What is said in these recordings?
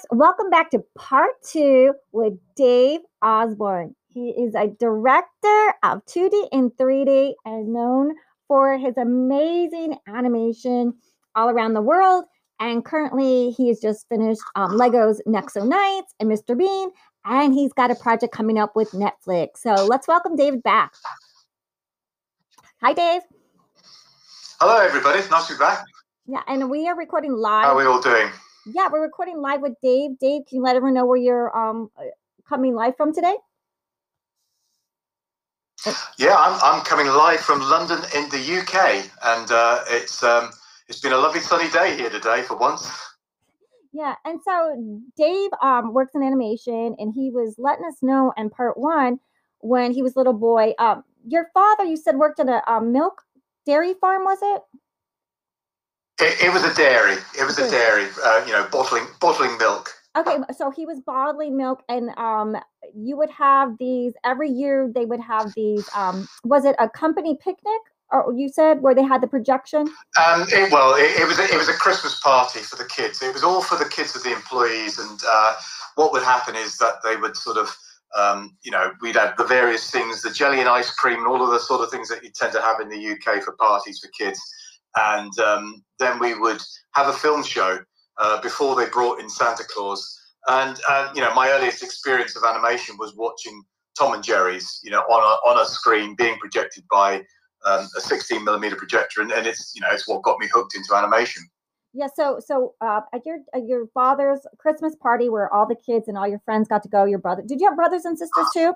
Max. Welcome back to part two with Dave Osborne. He is a director of 2D and 3D and known for his amazing animation all around the world. And currently, he has just finished um, Lego's Nexo Knights and Mr. Bean, and he's got a project coming up with Netflix. So let's welcome David back. Hi, Dave. Hello, everybody. Nice to be back. Yeah, and we are recording live. How are we all doing? Yeah, we're recording live with Dave. Dave, can you let everyone know where you're um uh, coming live from today? Yeah, I'm, I'm coming live from London in the UK, and uh, it's um, it's been a lovely sunny day here today for once. Yeah, and so Dave um, works in animation, and he was letting us know in part one when he was a little boy. Um, your father, you said, worked at a, a milk dairy farm, was it? It, it was a dairy. It was a dairy. Uh, you know, bottling bottling milk. Okay, so he was bottling milk, and um, you would have these every year. They would have these. Um, was it a company picnic, or you said where they had the projection? Um, it, well, it, it was a, it was a Christmas party for the kids. It was all for the kids of the employees, and uh, what would happen is that they would sort of. Um, you know, we'd have the various things, the jelly and ice cream, and all of the sort of things that you tend to have in the UK for parties for kids. And um, then we would have a film show uh, before they brought in Santa Claus. And uh, you know, my earliest experience of animation was watching Tom and Jerry's, you know, on a on a screen being projected by um, a 16 millimeter projector, and, and it's you know it's what got me hooked into animation. Yeah. So so uh, at your at your father's Christmas party where all the kids and all your friends got to go, your brother. Did you have brothers and sisters too?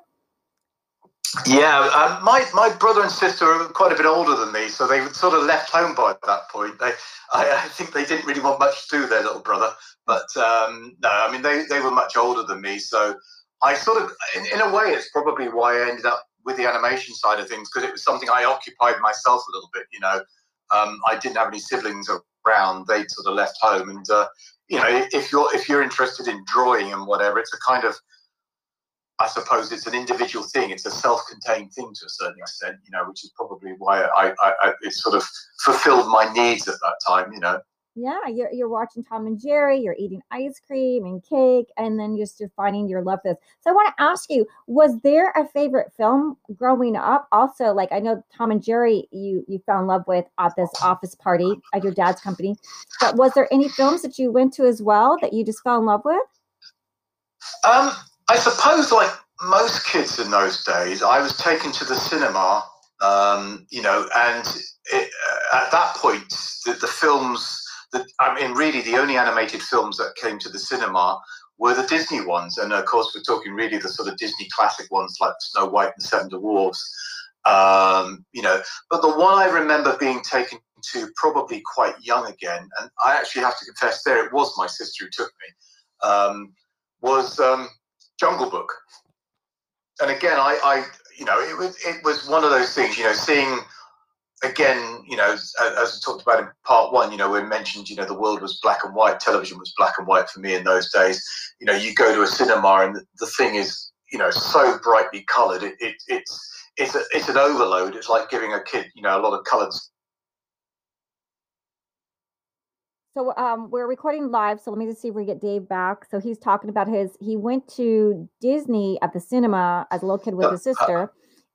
Yeah, um, my my brother and sister are quite a bit older than me, so they sort of left home by that point. They, I, I think they didn't really want much to do their little brother, but um, no, I mean they, they were much older than me, so I sort of, in, in a way, it's probably why I ended up with the animation side of things because it was something I occupied myself a little bit. You know, um, I didn't have any siblings around; they'd sort of left home, and uh, you know, if you're if you're interested in drawing and whatever, it's a kind of I suppose it's an individual thing. It's a self-contained thing to a certain extent, you know, which is probably why I, I, I it sort of fulfilled my needs at that time, you know. Yeah, you're you're watching Tom and Jerry, you're eating ice cream and cake, and then just you're finding your love for this. So I want to ask you, was there a favorite film growing up? Also, like I know Tom and Jerry, you you fell in love with at this office party at your dad's company, but was there any films that you went to as well that you just fell in love with? Um, I suppose, like most kids in those days, I was taken to the cinema, um, you know, and it, uh, at that point, the, the films that I mean, really, the only animated films that came to the cinema were the Disney ones, and of course, we're talking really the sort of Disney classic ones like Snow White and the Seven Dwarfs. Um, you know, but the one I remember being taken to probably quite young again, and I actually have to confess, there it was my sister who took me. Um, was um, Jungle Book. And again, I, I, you know, it was it was one of those things, you know, seeing again, you know, as, as we talked about in part one, you know, we mentioned, you know, the world was black and white, television was black and white for me in those days. You know, you go to a cinema and the thing is, you know, so brightly coloured. It, it, it's it's a, it's an overload. It's like giving a kid, you know, a lot of coloured So um, we're recording live. So let me just see if we get Dave back. So he's talking about his. He went to Disney at the cinema as a little kid with his sister,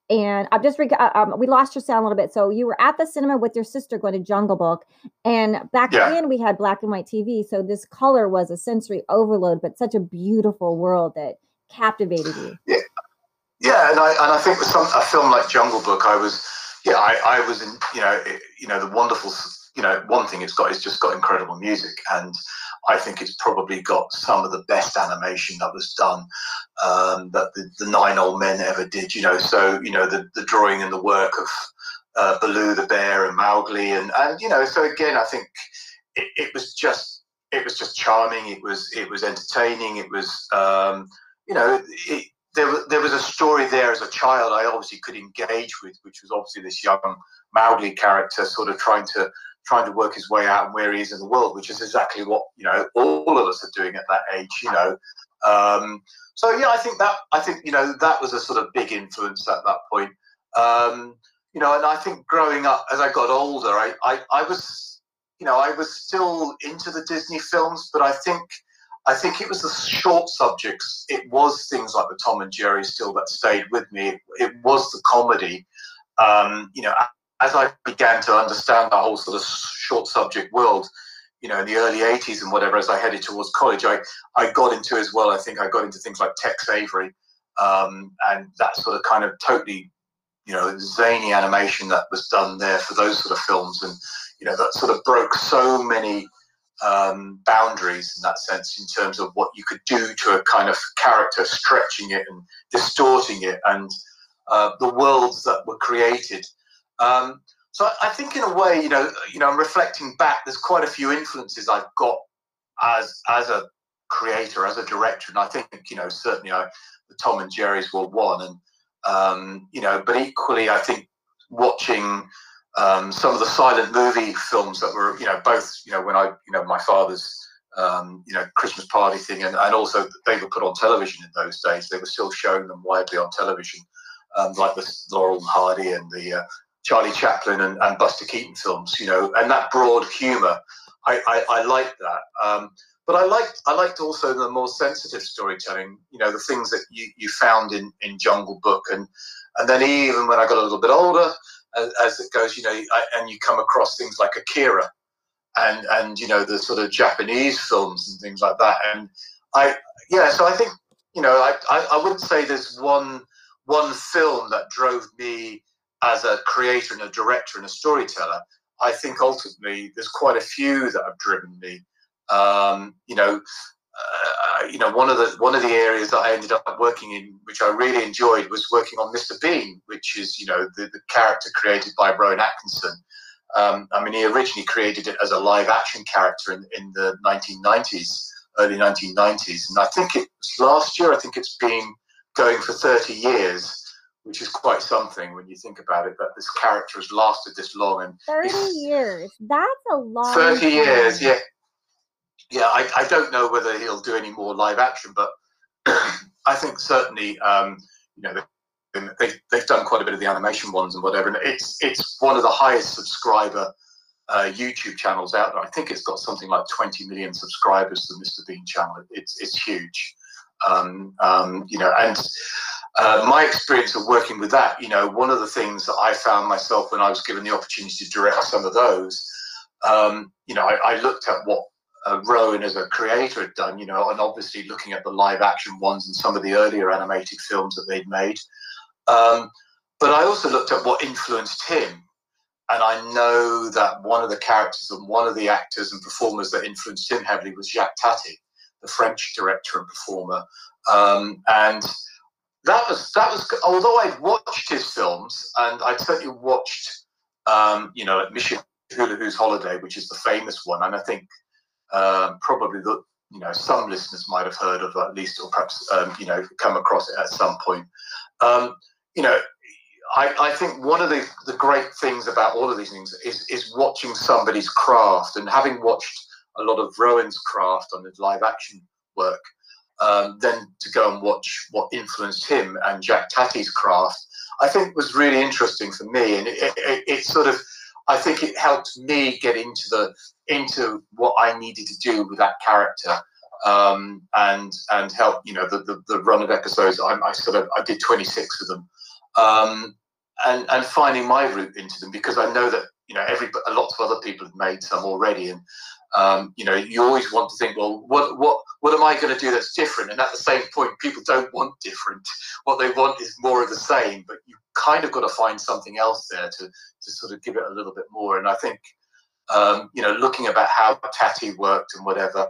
and I've just re- uh, um, we lost your sound a little bit. So you were at the cinema with your sister going to Jungle Book, and back Yeah. then we had black and white TV. So this color was a sensory overload, but such a beautiful world that captivated you. Yeah, yeah, and I and I think with some a film like Jungle Book, I was yeah, I, I was in you know it, you know the wonderful you know one thing it's got is just got incredible music, and I think it's probably got some of the best animation that was done um, that the, the Nine Old Men ever did. You know, so you know the the drawing and the work of uh, Baloo the bear and Mowgli, and and you know so again I think it, it was just it was just charming. It was it was entertaining. It was um, you know it, there, there was a story there as a child I obviously could engage with, which was obviously this young Mowgli character sort of trying to trying to work his way out and where he is in the world, which is exactly what you know all of us are doing at that age, you know. Um, so yeah, I think that I think you know that was a sort of big influence at that point. Um, you know, and I think growing up as I got older, I, I, I was you know I was still into the Disney films, but I think I think it was the short subjects. It was things like the Tom and Jerry still that stayed with me. It was the comedy. Um, you know, as I began to understand the whole sort of short subject world, you know, in the early 80s and whatever, as I headed towards college, I, I got into as well, I think I got into things like Tex Avery um, and that sort of kind of totally, you know, zany animation that was done there for those sort of films. And, you know, that sort of broke so many um, boundaries in that sense in terms of what you could do to a kind of character, stretching it and distorting it, and uh, the worlds that were created. Um, so I, think, in a way, you know, you know, I'm reflecting back. There's quite a few influences I've got as as a creator, as a director, and I think, you know, certainly I, the Tom and Jerry's were one, and um, you know, but equally, I think watching um, some of the silent movie films that were, you know, both, you know, when I, you know, my father's, um, you know, Christmas party thing, and, and also they were put on television in those days. They were still showing them widely on television, um, like the Laurel and Hardy and the uh, Charlie Chaplin and, and, Buster Keaton films, you know, and that broad humor. I, I, I liked that. Um, but I liked I liked also the more sensitive storytelling, you know, the things that you, you found in, in Jungle Book and and then even when I got a little bit older, as, as it goes, you know, I, and you come across things like Akira, and and you know the sort of Japanese films and things like that. And I, yeah, so I think you know, I, I, I wouldn't say there's one one film that drove me as a creator and a director and a storyteller. I think ultimately there's quite a few that have driven me. Um, you know, uh, you know, one of the one of the areas that I ended up working in, which I really enjoyed, was working on Mr. Bean, which is you know the, the character created by Rowan Atkinson. Um, I mean, he originally created it as a live action character in, in the 1990s, early 1990s, and I think it was last year. I think it's been going for 30 years, which is quite something when you think about it. That this character has lasted this long and 30 years. That's a long. 30 time. years, yeah yeah, I, I don't know whether he'll do any more live action, but I think certainly, um, you know, they've, they've done quite a bit of the animation ones and whatever, and it's it's one of the highest subscriber uh, YouTube channels out there. I think it's got something like 20 million subscribers. The Mr. Bean channel, it's it's huge, um, um, you know, and. Uh, my experience of working with that, you know, one of the things that I found myself when I was given the opportunity to direct some of those, um, you know, I, I, looked at what uh, Rowan as a creator had done, you know, and obviously looking at the live action ones and some of the earlier animated films that they'd made. Um, but I also looked at what influenced him. And I know that one of the characters and one of the actors and performers that influenced him heavily was Jacques Tati, the French director and performer. Um, and that was that was although I'd watched his films and I'd certainly watched um, you know Monsieur Hulot's Holiday, which is the famous one, and I think um, probably the you know some listeners might have heard of at least, or perhaps um, you know come across it at some point. Um, you know, I, I, think one of the, the great things about all of these things is is watching somebody's craft and having watched a lot of Rowan's craft on his live action work. Um, then to go and watch what influenced him and Jacques Tati's craft, I think was really interesting for me, and it, it, it sort of I think it helped me get into the into what I needed to do with that character, um, and and help you know the, the, the run of episodes. I, I, sort of I did 26 of them, um, and and finding my route into them because I know that you know every a lot of other people have made some already, and um, you know, you always want to think, well, what what what am I going to do that's different? And at the same point, people don't want different. What they want is more of the same. But you kind of got to find something else there to to sort of give it a little bit more. And I think, um, you know, looking about how Tati worked and whatever.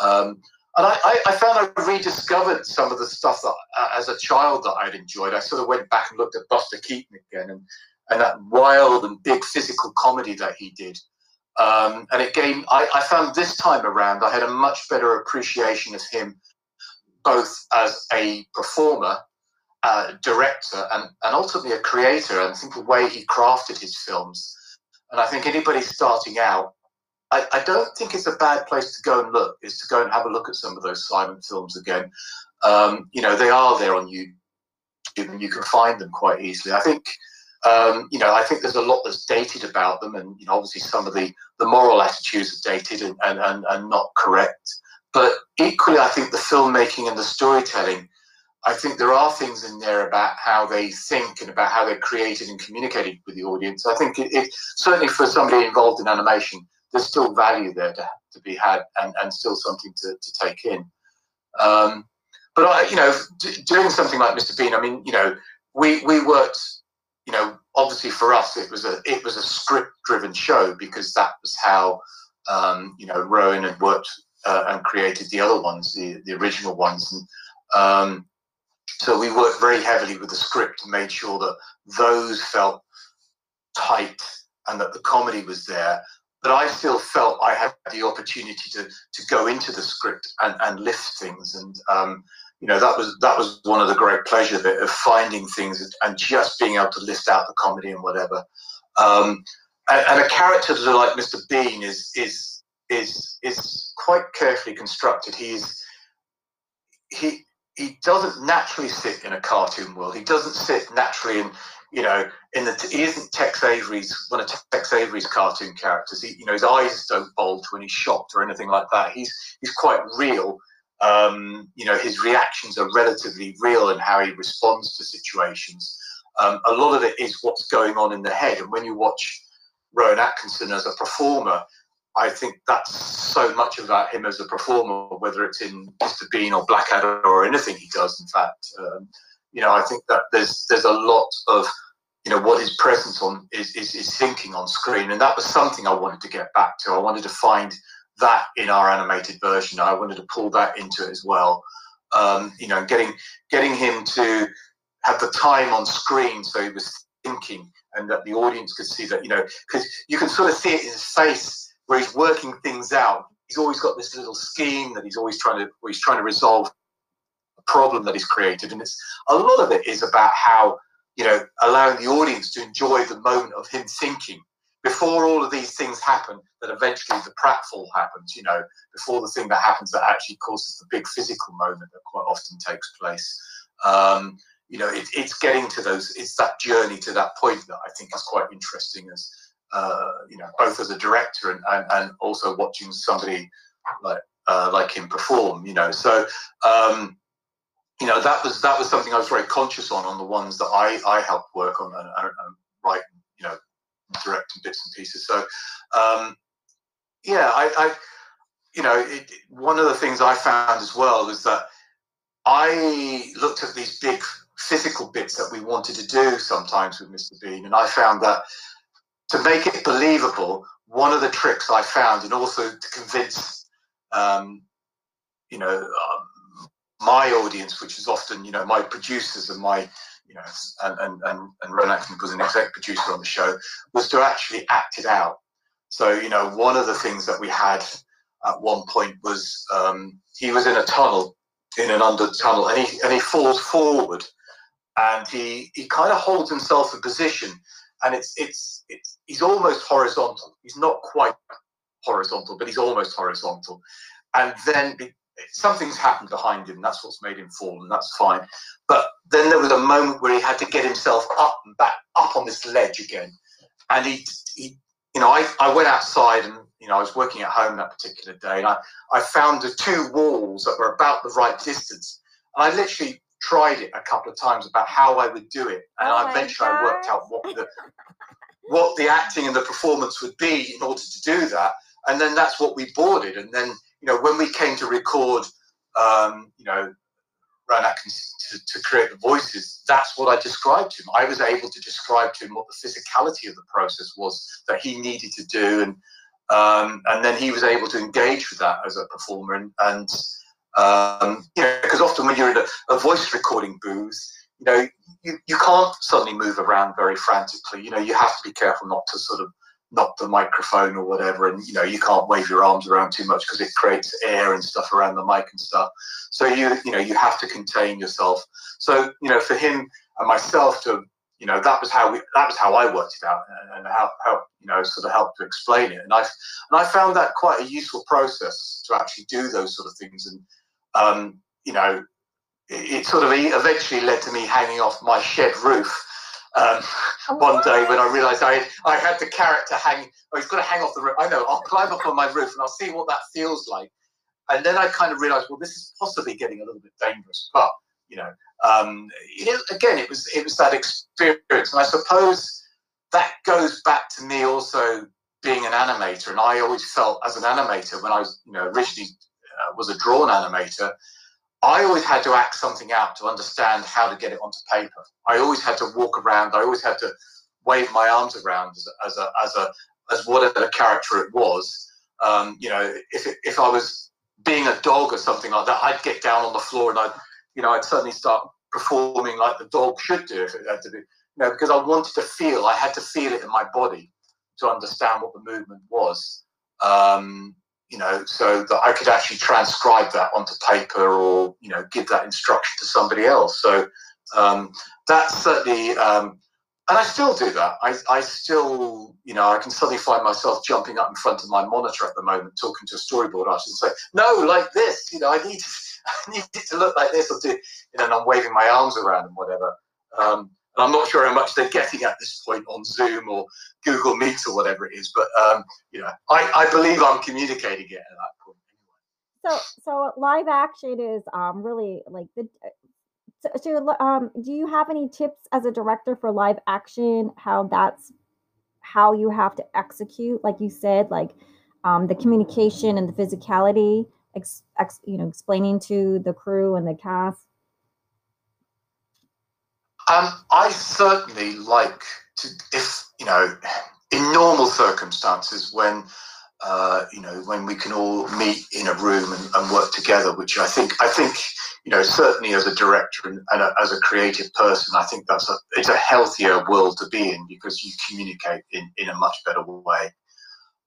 Um, and I, I, I, found I rediscovered some of the stuff that, uh, as a child, that I'd enjoyed. I sort of went back and looked at Buster Keaton again, and and that wild and big physical comedy that he did. Um, and gave, I, I, found this time around, I had a much better appreciation of him, both as a performer, uh, director, and, and ultimately a creator. And I think the way he crafted his films. And I think anybody starting out, I, I, don't think it's a bad place to go and look, is to go and have a look at some of those silent films again. Um, you know, they are there on YouTube and you can find them quite easily. I think um, you know, I think there's a lot that's dated about them, and you know, obviously some of the, the moral attitudes are dated and, and, and, and not correct. but equally, I think the filmmaking and the storytelling, I think there are things in there about how they think and about how they're created and communicated with the audience. I think it, it certainly for somebody involved in animation, there's still value there to, to be had and, and still something to, to take in. Um, but I, you know, d- doing something like Mr. Bean, I mean, you know, we we worked, you know, obviously for us it was a it was a script driven show because that was how um, you know Rowan had worked uh, and created the other ones, the the original ones, and um, so we worked very heavily with the script and made sure that those felt tight and that the comedy was there. But I still felt I had the opportunity to to go into the script and, and lift things and um, you know that was that was one of the great pleasures of, it, of finding things and just being able to list out the comedy and whatever. Um, and, and, a character like Mr. Bean is is is is quite carefully constructed. He's he he doesn't naturally sit in a cartoon world. He doesn't sit naturally in you know in the he isn't Tex Avery's one of Tex Avery's cartoon characters. He, you know his eyes don't bulge when he's shocked or anything like that. He's he's quite real um, you know, his reactions are relatively real and how he responds to situations. Um, a lot of it is what's going on in the head. And when you watch Rowan Atkinson as a performer, I think that's so much about him as a performer, whether it's in Mr. Bean or Blackadder or anything he does. In fact, um, you know, I think that there's there's a lot of you know what his presence on is, is is thinking on screen, and that was something I wanted to get back to. I wanted to find that in our animated version. I wanted to pull that into it as well. Um, you know, getting getting him to have the time on screen so he was thinking and that the audience could see that, you know, because you can sort of see it in his face where he's working things out. He's always got this little scheme that he's always trying to he's trying to resolve a problem that he's created. And it's a lot of it is about how, you know, allowing the audience to enjoy the moment of him thinking before all of these things happen, that eventually the pratfall happens, you know, before the thing that happens that actually causes the big physical moment that quite often takes place. Um, you know, it, it's getting to those, it's that journey to that point that I think is quite interesting as, uh, you know, both as a director and, and, and also watching somebody like, uh, like him perform, you know. So, um, you know, that was, that was something I was very conscious on, on the ones that I, I helped work on and, and, and write, you know, directing bits and pieces. So, um, yeah, I, I, you know, it, one of the things I found as well was that I looked at these big physical bits that we wanted to do sometimes with Mr. Bean, and I found that to make it believable, one of the tricks I found, and also to convince, um, you know, um, my audience, which is often, you know, my producers and my you know, and and and, and Rowan Atkinson was an exec producer on the show, was to actually act it out. So you know, one of the things that we had at one point was um, he was in a tunnel, in an under tunnel, and he and he falls forward, and he he kind of holds himself in position, and it's it's it's he's almost horizontal. He's not quite horizontal, but he's almost horizontal, and then something's happened behind him. That's what's made him fall, and that's fine. But then there was a moment where he had to get himself up and back up on this ledge again, and he, he you know, I, I went outside and you know I was working at home that particular day, and I I found the two walls that were about the right distance, and I literally tried it a couple of times about how I would do it, and oh eventually I worked out what the what the acting and the performance would be in order to do that, and then that's what we boarded, and then you know, when we came to record, um, you know, Atkinson to, to create the voices, that's what I described to him. I was able to describe to him what the physicality of the process was that he needed to do, and um, and then he was able to engage with that as a performer. And, and um, you know, because often when you're in a, a voice recording booth, you know, you, you can't suddenly move around very frantically. You know, you have to be careful not to sort of knock the microphone or whatever and you know you can't wave your arms around too much because it creates air and stuff around the mic and stuff. So you you know you have to contain yourself. So you know for him and myself to you know that was how we that was how I worked it out and, and how, how you know sort of helped to explain it. And I and I found that quite a useful process to actually do those sort of things. And um, you know it, it sort of eventually led to me hanging off my shed roof um, one day when I realised I I had the character hang. Oh, he's got to hang off the roof. I know. I'll climb up on my roof and I'll see what that feels like. and then I kind of realized, well, this is possibly getting a little bit dangerous. But you know, um, again, it was it was that experience, and I suppose that goes back to me also being an animator. And I always felt as an animator when I was, you know, originally uh, was a drawn animator. I always had to act something out to understand how to get it onto paper. I always had to walk around. I always had to wave my arms around as as a, as, a, as whatever character it was. Um, you know, if, it, if I was being a dog or something like that, I'd get down on the floor and I'd, you know, I'd suddenly start performing like the dog should do if it had to be, you know, because I wanted to feel, I had to feel it in my body to understand what the movement was. Um, you know, so that I could actually transcribe that onto paper or, you know, give that instruction to somebody else. So um, that's certainly, um, and I still do that. I, I still, you know, I can suddenly find myself jumping up in front of my monitor at the moment, talking to a storyboard artist and say, no, like this, you know, I need I need it to look like this or do, you know, and I'm waving my arms around and whatever. Um, I'm not sure how much they're getting at this point on Zoom or Google Meet or whatever it is, but um, you know, I, I believe I'm communicating it at that point. So, so live action is um, really like the so, so um, do you have any tips as a director for live action? How that's how you have to execute, like you said, like um, the communication and the physicality, ex, ex, you know, explaining to the crew and the cast. Um, I certainly like to, if you know, in normal circumstances, when uh, you know, when we can all meet in a room and, and, work together, which I think, I think, you know, certainly as a director and, and a, as a creative person, I think that's a, it's a healthier world to be in because you communicate in, in a much better way.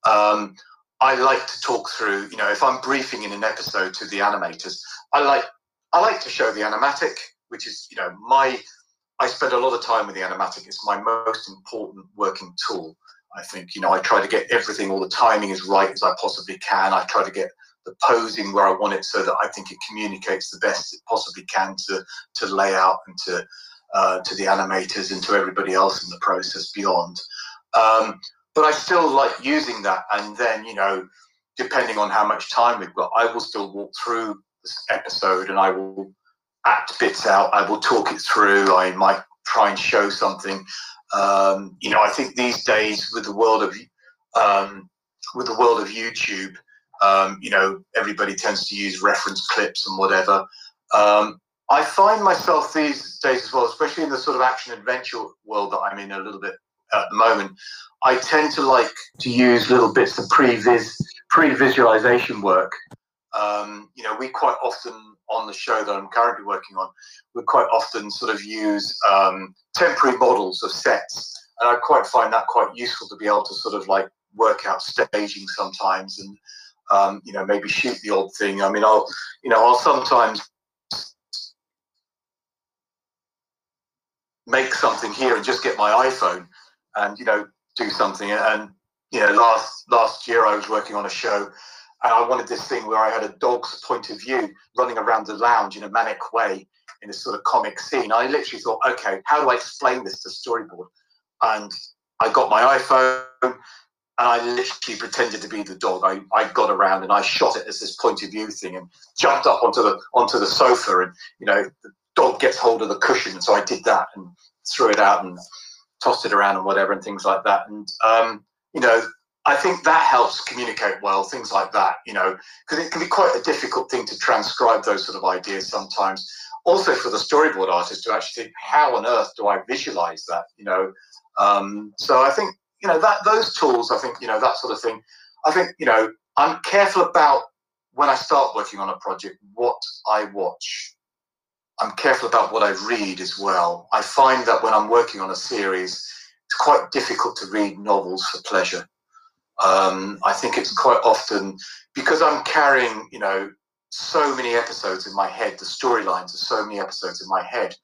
Um, I like to talk through, you know, if I'm briefing in an episode to the animators, I like, I like to show the animatic, which is, you know, my, I spend a lot of time with the animatic. It's my most important working tool. I think, you know, I try to get everything, all the timing as right as I possibly can. I try to get the posing where I want it so that I think it communicates the best it possibly can to, to layout and to, uh, to the animators and to everybody else in the process beyond. Um, but I still like using that. And then, you know, depending on how much time we've got, I will still walk through this episode and I will act bits out. I will talk it through. I might try and show something. Um, you know, I think these days with the world of um, with the world of YouTube, um, you know, everybody tends to use reference clips and whatever. Um, I find myself these days as well, especially in the sort of action adventure world that I'm in a little bit at the moment. I tend to like to use little bits of pre-vis pre-visualization work. Um, you know, we quite often on the show that I'm currently working on, we quite often sort of use um, temporary models of sets, and I quite find that quite useful to be able to sort of like work out staging sometimes, and um, you know maybe shoot the odd thing. I mean, I'll you know I'll sometimes make something here and just get my iPhone and you know do something and you know last last year I was working on a show and I wanted this thing where I had a dog's point of view running around the lounge in a manic way in this sort of comic scene. I literally thought, okay, how do I explain this to storyboard? And I got my iPhone and I literally pretended to be the dog. I, I got around and I shot it as this point of view thing and jumped up onto the onto the sofa and you know the dog gets hold of the cushion. So I did that and threw it out and tossed it around and whatever and things like that. And um, you know I think that helps communicate well, things like that, you know, because it can be quite a difficult thing to transcribe those sort of ideas sometimes. Also, for the storyboard artist to actually think, how on earth do I visualize that, you know? Um, so I think, you know, that those tools, I think, you know, that sort of thing. I think, you know, I'm careful about when I start working on a project, what I watch. I'm careful about what I read as well. I find that when I'm working on a series, it's quite difficult to read novels for pleasure um, I think it's quite often because I'm carrying, you know, so many episodes in my head. The storylines are so many episodes in my head.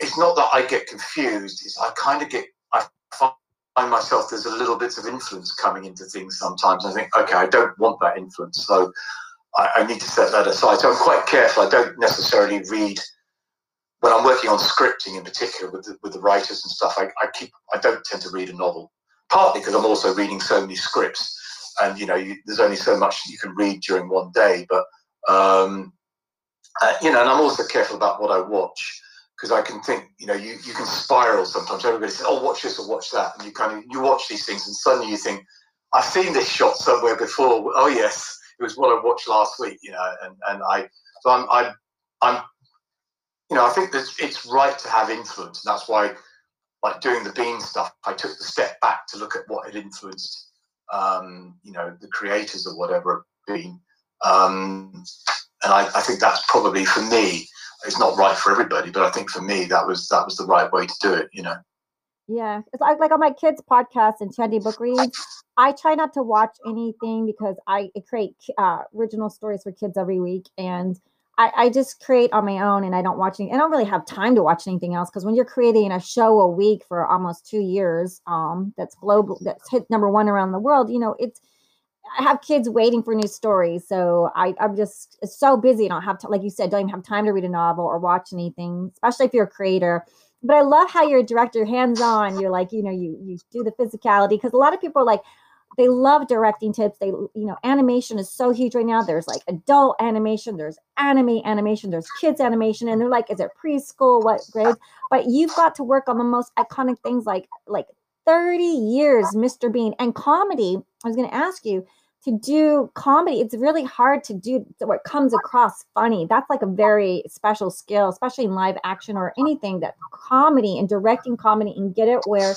It's not that I get confused. It's I kind of get. I find myself there's a little bits of influence coming into things sometimes. I think, okay, I don't want that influence, so I, I need to set that aside. So I'm quite careful. I don't necessarily read when I'm working on scripting in particular with the, with the writers and stuff. I, I keep. I don't tend to read a novel partly because I'm also reading so many scripts. and you know you, there's only so much you can read during one day. But um, uh, you know, and I'm also careful about what I watch because I can think, you know, you, you can spiral sometimes. Everybody says, "Oh, watch this or watch that," and you kind of you watch these things, and suddenly you think, "I've seen this shot somewhere before." Oh yes, it was what I watched last week, you know, and and I so I'm I'm I'm you know I think that it's right to have influence, and that's why like doing the bean stuff, I took the step back to look at what had influenced, um, you know, the creators or whatever bean. Um, and I, I, think that's probably for me. It's not right for everybody, but I think for me that was that was the right way to do it. You know. Yeah, it's like like on my kids' podcast and Shandy Book Reads. I try not to watch anything because I create uh, original stories for kids every week, and I, I just create on my own and I don't watch any, I don't really have time to watch anything else because when you're creating a show a week for almost two years, um, that's global, that's hit number one around the world, you know, it's, I have kids waiting for new stories. So I, I'm just so busy. I don't have to, like you said, don't even have time to read a novel or watch anything, especially if you're a creator. But I love how you're a director, hands on. You're like, you know, you you do the physicality because a lot of people are like, they love directing tips. They, you know, animation is so huge right now. There's like adult animation, there's anime animation, there's kids animation, and they're like, is it preschool? What grades? But you've got to work on the most iconic things like like 30 years, Mr. Bean, and comedy. I was going to ask you to do comedy. It's really hard to do what comes across funny. That's like a very special skill, especially in live action or anything that comedy and directing comedy and get it where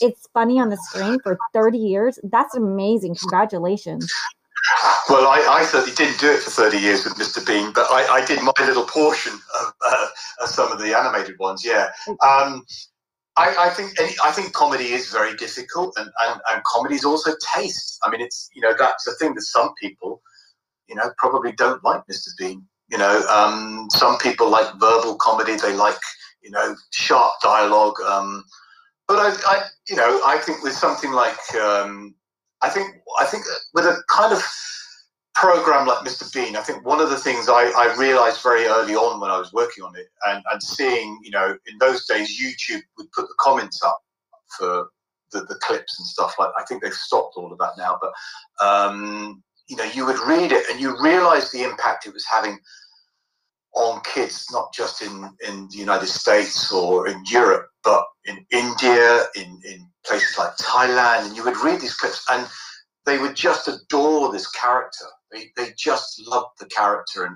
it's funny on the screen for 30 years. That's amazing. Congratulations. Well, I, I, certainly didn't do it for 30 years with Mr. Bean, but I, I did my little portion of, uh, of, some of the animated ones. Yeah, um, I, I, think I think comedy is very difficult, and, and, and comedy is also taste. I mean, it's you know that's the thing that some people, you know, probably don't like Mr. Bean. You know, um, some people like verbal comedy. They like you know sharp dialogue. Um, but I, I, you know, I think with something like, um, I think, I think with a kind of program like Mr. Bean, I think one of the things I, I realized very early on when I was working on it, and, and seeing, you know, in those days, YouTube would put the comments up for the, the clips and stuff like. I think they've stopped all of that now, but um, you know, you would read it and you realize the impact it was having on kids, not just in, in the United States or in Europe, but in India, in, in places like Thailand. And you would read these clips and they would just adore this character. They, they just loved the character. And,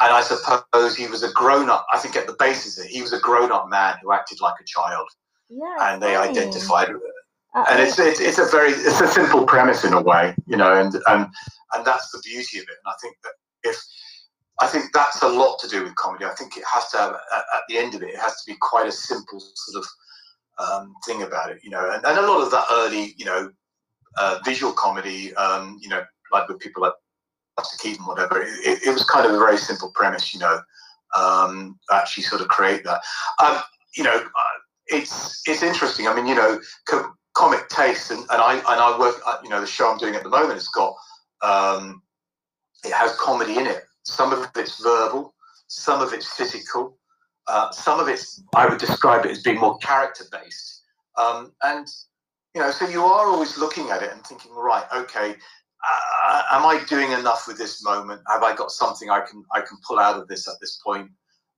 and I suppose he was a grown up, I think at the basis of it, he was a grown up man who acted like a child. Yeah, and they identified with it. Uh, and it's, it's it's a very it's a simple premise in a way, you know, and and and that's the beauty of it. And I think that if I think that's a lot to do with comedy. I think it has to have, at the end of it, it has to be quite a simple sort of um, thing about it, you know. And, and a lot of that early, you know, uh, visual comedy, um, you know, like with people like Buster Keaton, whatever, it, it, was kind of a very simple premise, you know, um, actually sort of create that. Um, you know, uh, it's it's interesting. I mean, you know, co- comic taste, and, and I and I work, uh, you know, the show I'm doing at the moment has got um, it has comedy in it some of it's verbal, some of it's physical, uh, some of it's, I would describe it as being more character based. Um, and, you know, so you are always looking at it and thinking, right, okay, uh, am I doing enough with this moment? Have I got something I can I can pull out of this at this point?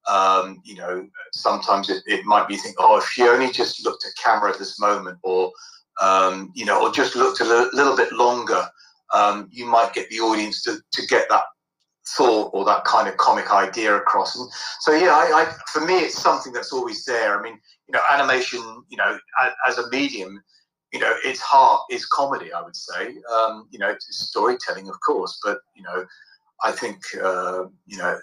Um, you know, sometimes it, it might be think, oh, if she only just looked at camera at this moment, or um, you know, or just looked a little, little bit longer, um, you might get the audience to, to get that thought or that kind of comic idea across. And so, yeah, I, I, for me, it's something that's always there. I mean, you know, animation, you know, as, as a medium, you know, its heart is comedy. I would say, um, you know, it's storytelling, of course, but you know, I think, uh, you know,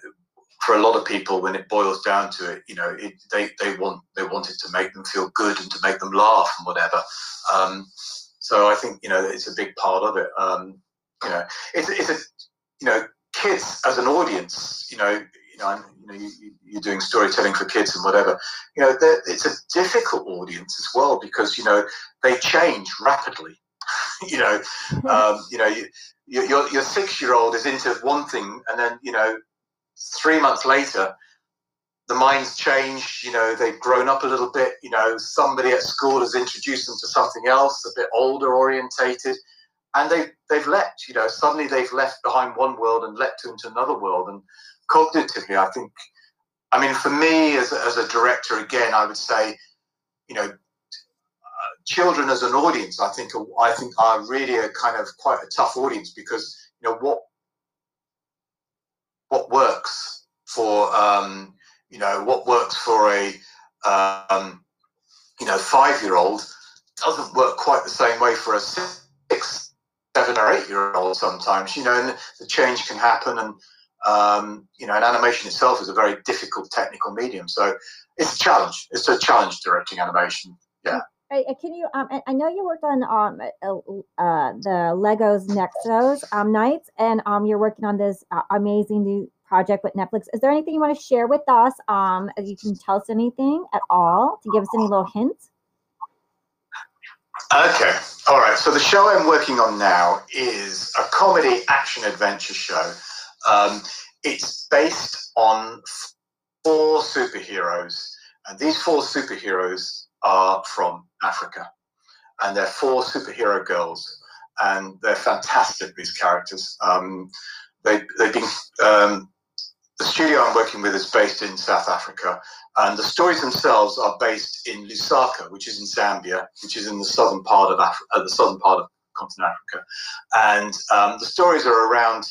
for a lot of people, when it boils down to it, you know, it, they they want they wanted to make them feel good and to make them laugh and whatever. Um, so I think you know it's a big part of it. Um, you know, it's it's a you know kids as an audience, you know, you know, you know, you, are doing storytelling for kids and whatever. You know, it's a difficult audience as well because you know they change rapidly. you know, um, you know, you, your your six year old is into one thing, and then you know, three months later, the mind's changed. You know, they've grown up a little bit. You know, somebody at school has introduced them to something else, a bit older orientated and they they've leapt. You know, suddenly they've left behind one world and leapt into another world. And cognitively, I think, I mean, for me as as a director, again, I would say, you know, children as an audience, I think, are, I think are really a kind of quite a tough audience because you know what what works for um, you know what works for a um, you know five year old doesn't work quite the same way for a seven or eight year old sometimes, you know, and the change can happen. And, um, you know, and animation itself is a very difficult technical medium. So it's a challenge. It's a challenge directing animation. Yeah. Can you? Um, I know you worked on um, uh, uh, the Legos Nexos um, Knights, and um, you're working on this uh, amazing new project with Netflix. Is there anything you want to share with us? Um, you can tell us anything at all to give us any little hints. Okay, all right. So the show I'm working on now is a comedy action adventure show. Um, it's based on four superheroes, and these four superheroes are from Africa, and they're four superhero girls, and they're fantastic. These characters. Um, they, they've been um, the studio I'm working with is based in South Africa, and the stories themselves are based in Lusaka, which is in Zambia, which is in the southern part of uh, the southern part of continent Africa. And um, the stories are around,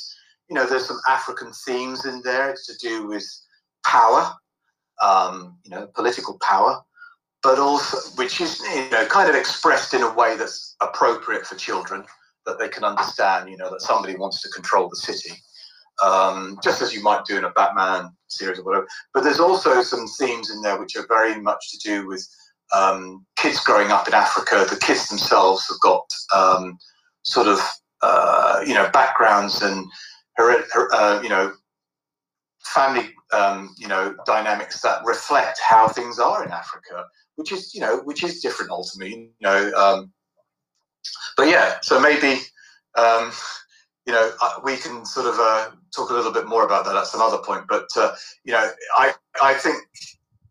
you know, there's some African themes in there. It's to do with power, um, you know, political power, but also, which is, you know, kind of expressed in a way that's appropriate for children, that they can understand, you know, that somebody wants to control the city um, just as you might do in a Batman series or whatever. But there's also some themes in there which are very much to do with um, kids growing up in Africa. The kids themselves have got um, sort of uh, you know backgrounds and uh, you know family um, you know dynamics that reflect how things are in Africa, which is you know which is different ultimately. You know, um, but yeah, so maybe. Um, you know, we can sort of uh, talk a little bit more about that. That's another point. But uh, you know, I I think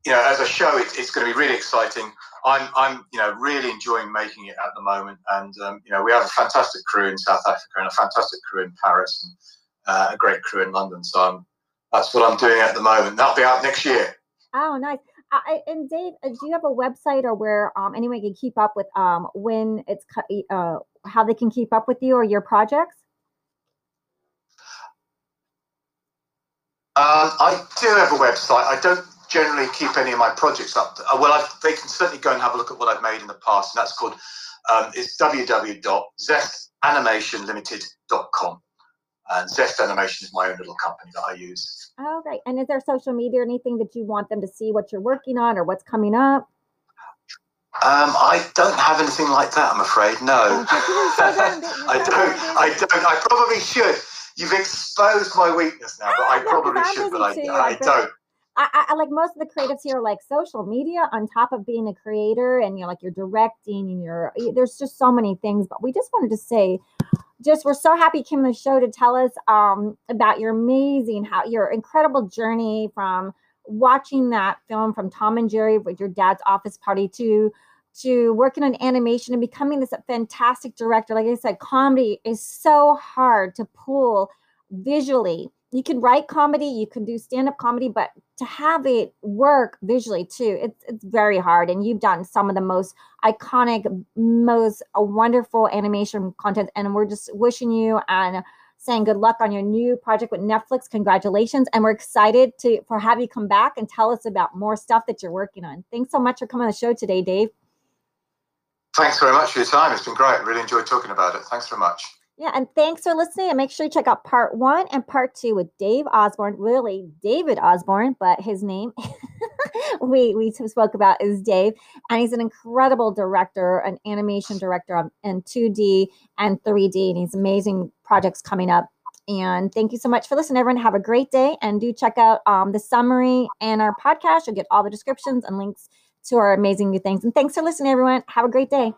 you know, as a show, it, it's going to be really exciting. I'm I'm you know really enjoying making it at the moment, and um, you know, we have a fantastic crew in South Africa and a fantastic crew in Paris and uh, a great crew in London. So I'm, that's what I'm doing at the moment. That'll be out next year. Oh, nice. I, and Dave, uh, do you have a website or where um, anyone can keep up with um, when it's uh, how they can keep up with you or your projects? Um, I do have a website. I don't generally keep any of my projects up. Uh, well, I've, they can certainly go and have a look at what I've made in the past, and that's called um, it's www.zestanimationlimited.com. And Zest Animation is my own little company that I use. Oh, great. And is there social media or anything that you want them to see what you're working on or what's coming up? Um, I don't have anything like that, I'm afraid. No. I don't. I don't. I probably should. You've exposed my weakness now, but I probably should, but I, I don't. I, I, like most of the creatives here like social media on top of being a creator and you're like you're directing and you're there's just so many things but we just wanted to say just we're so happy you came on the show to tell us um, about your amazing how your incredible journey from watching that film from tom and jerry with your dad's office party to to working on animation and becoming this fantastic director. Like I said, comedy is so hard to pull visually. You can write comedy, you can do stand-up comedy, but to have it work visually too, it's it's very hard. And you've done some of the most iconic, most wonderful animation content. And we're just wishing you and saying good luck on your new project with Netflix. Congratulations. And we're excited to for have you come back and tell us about more stuff that you're working on. Thanks so much for coming on the show today, Dave. Thanks very much for your time. It's been great. Really enjoyed talking about it. Thanks very much. Yeah, and thanks for listening. And make sure you check out part one and part two with Dave Osborne. Really, David Osborne, but his name we we spoke about is Dave, and he's an incredible director, an animation director in 2D and 3D, and he's amazing projects coming up. And thank you so much for listening, everyone. Have a great day, and do check out um, the summary and our podcast. You'll get all the descriptions and links to our amazing new things. And thanks for listening, everyone. Have a great day.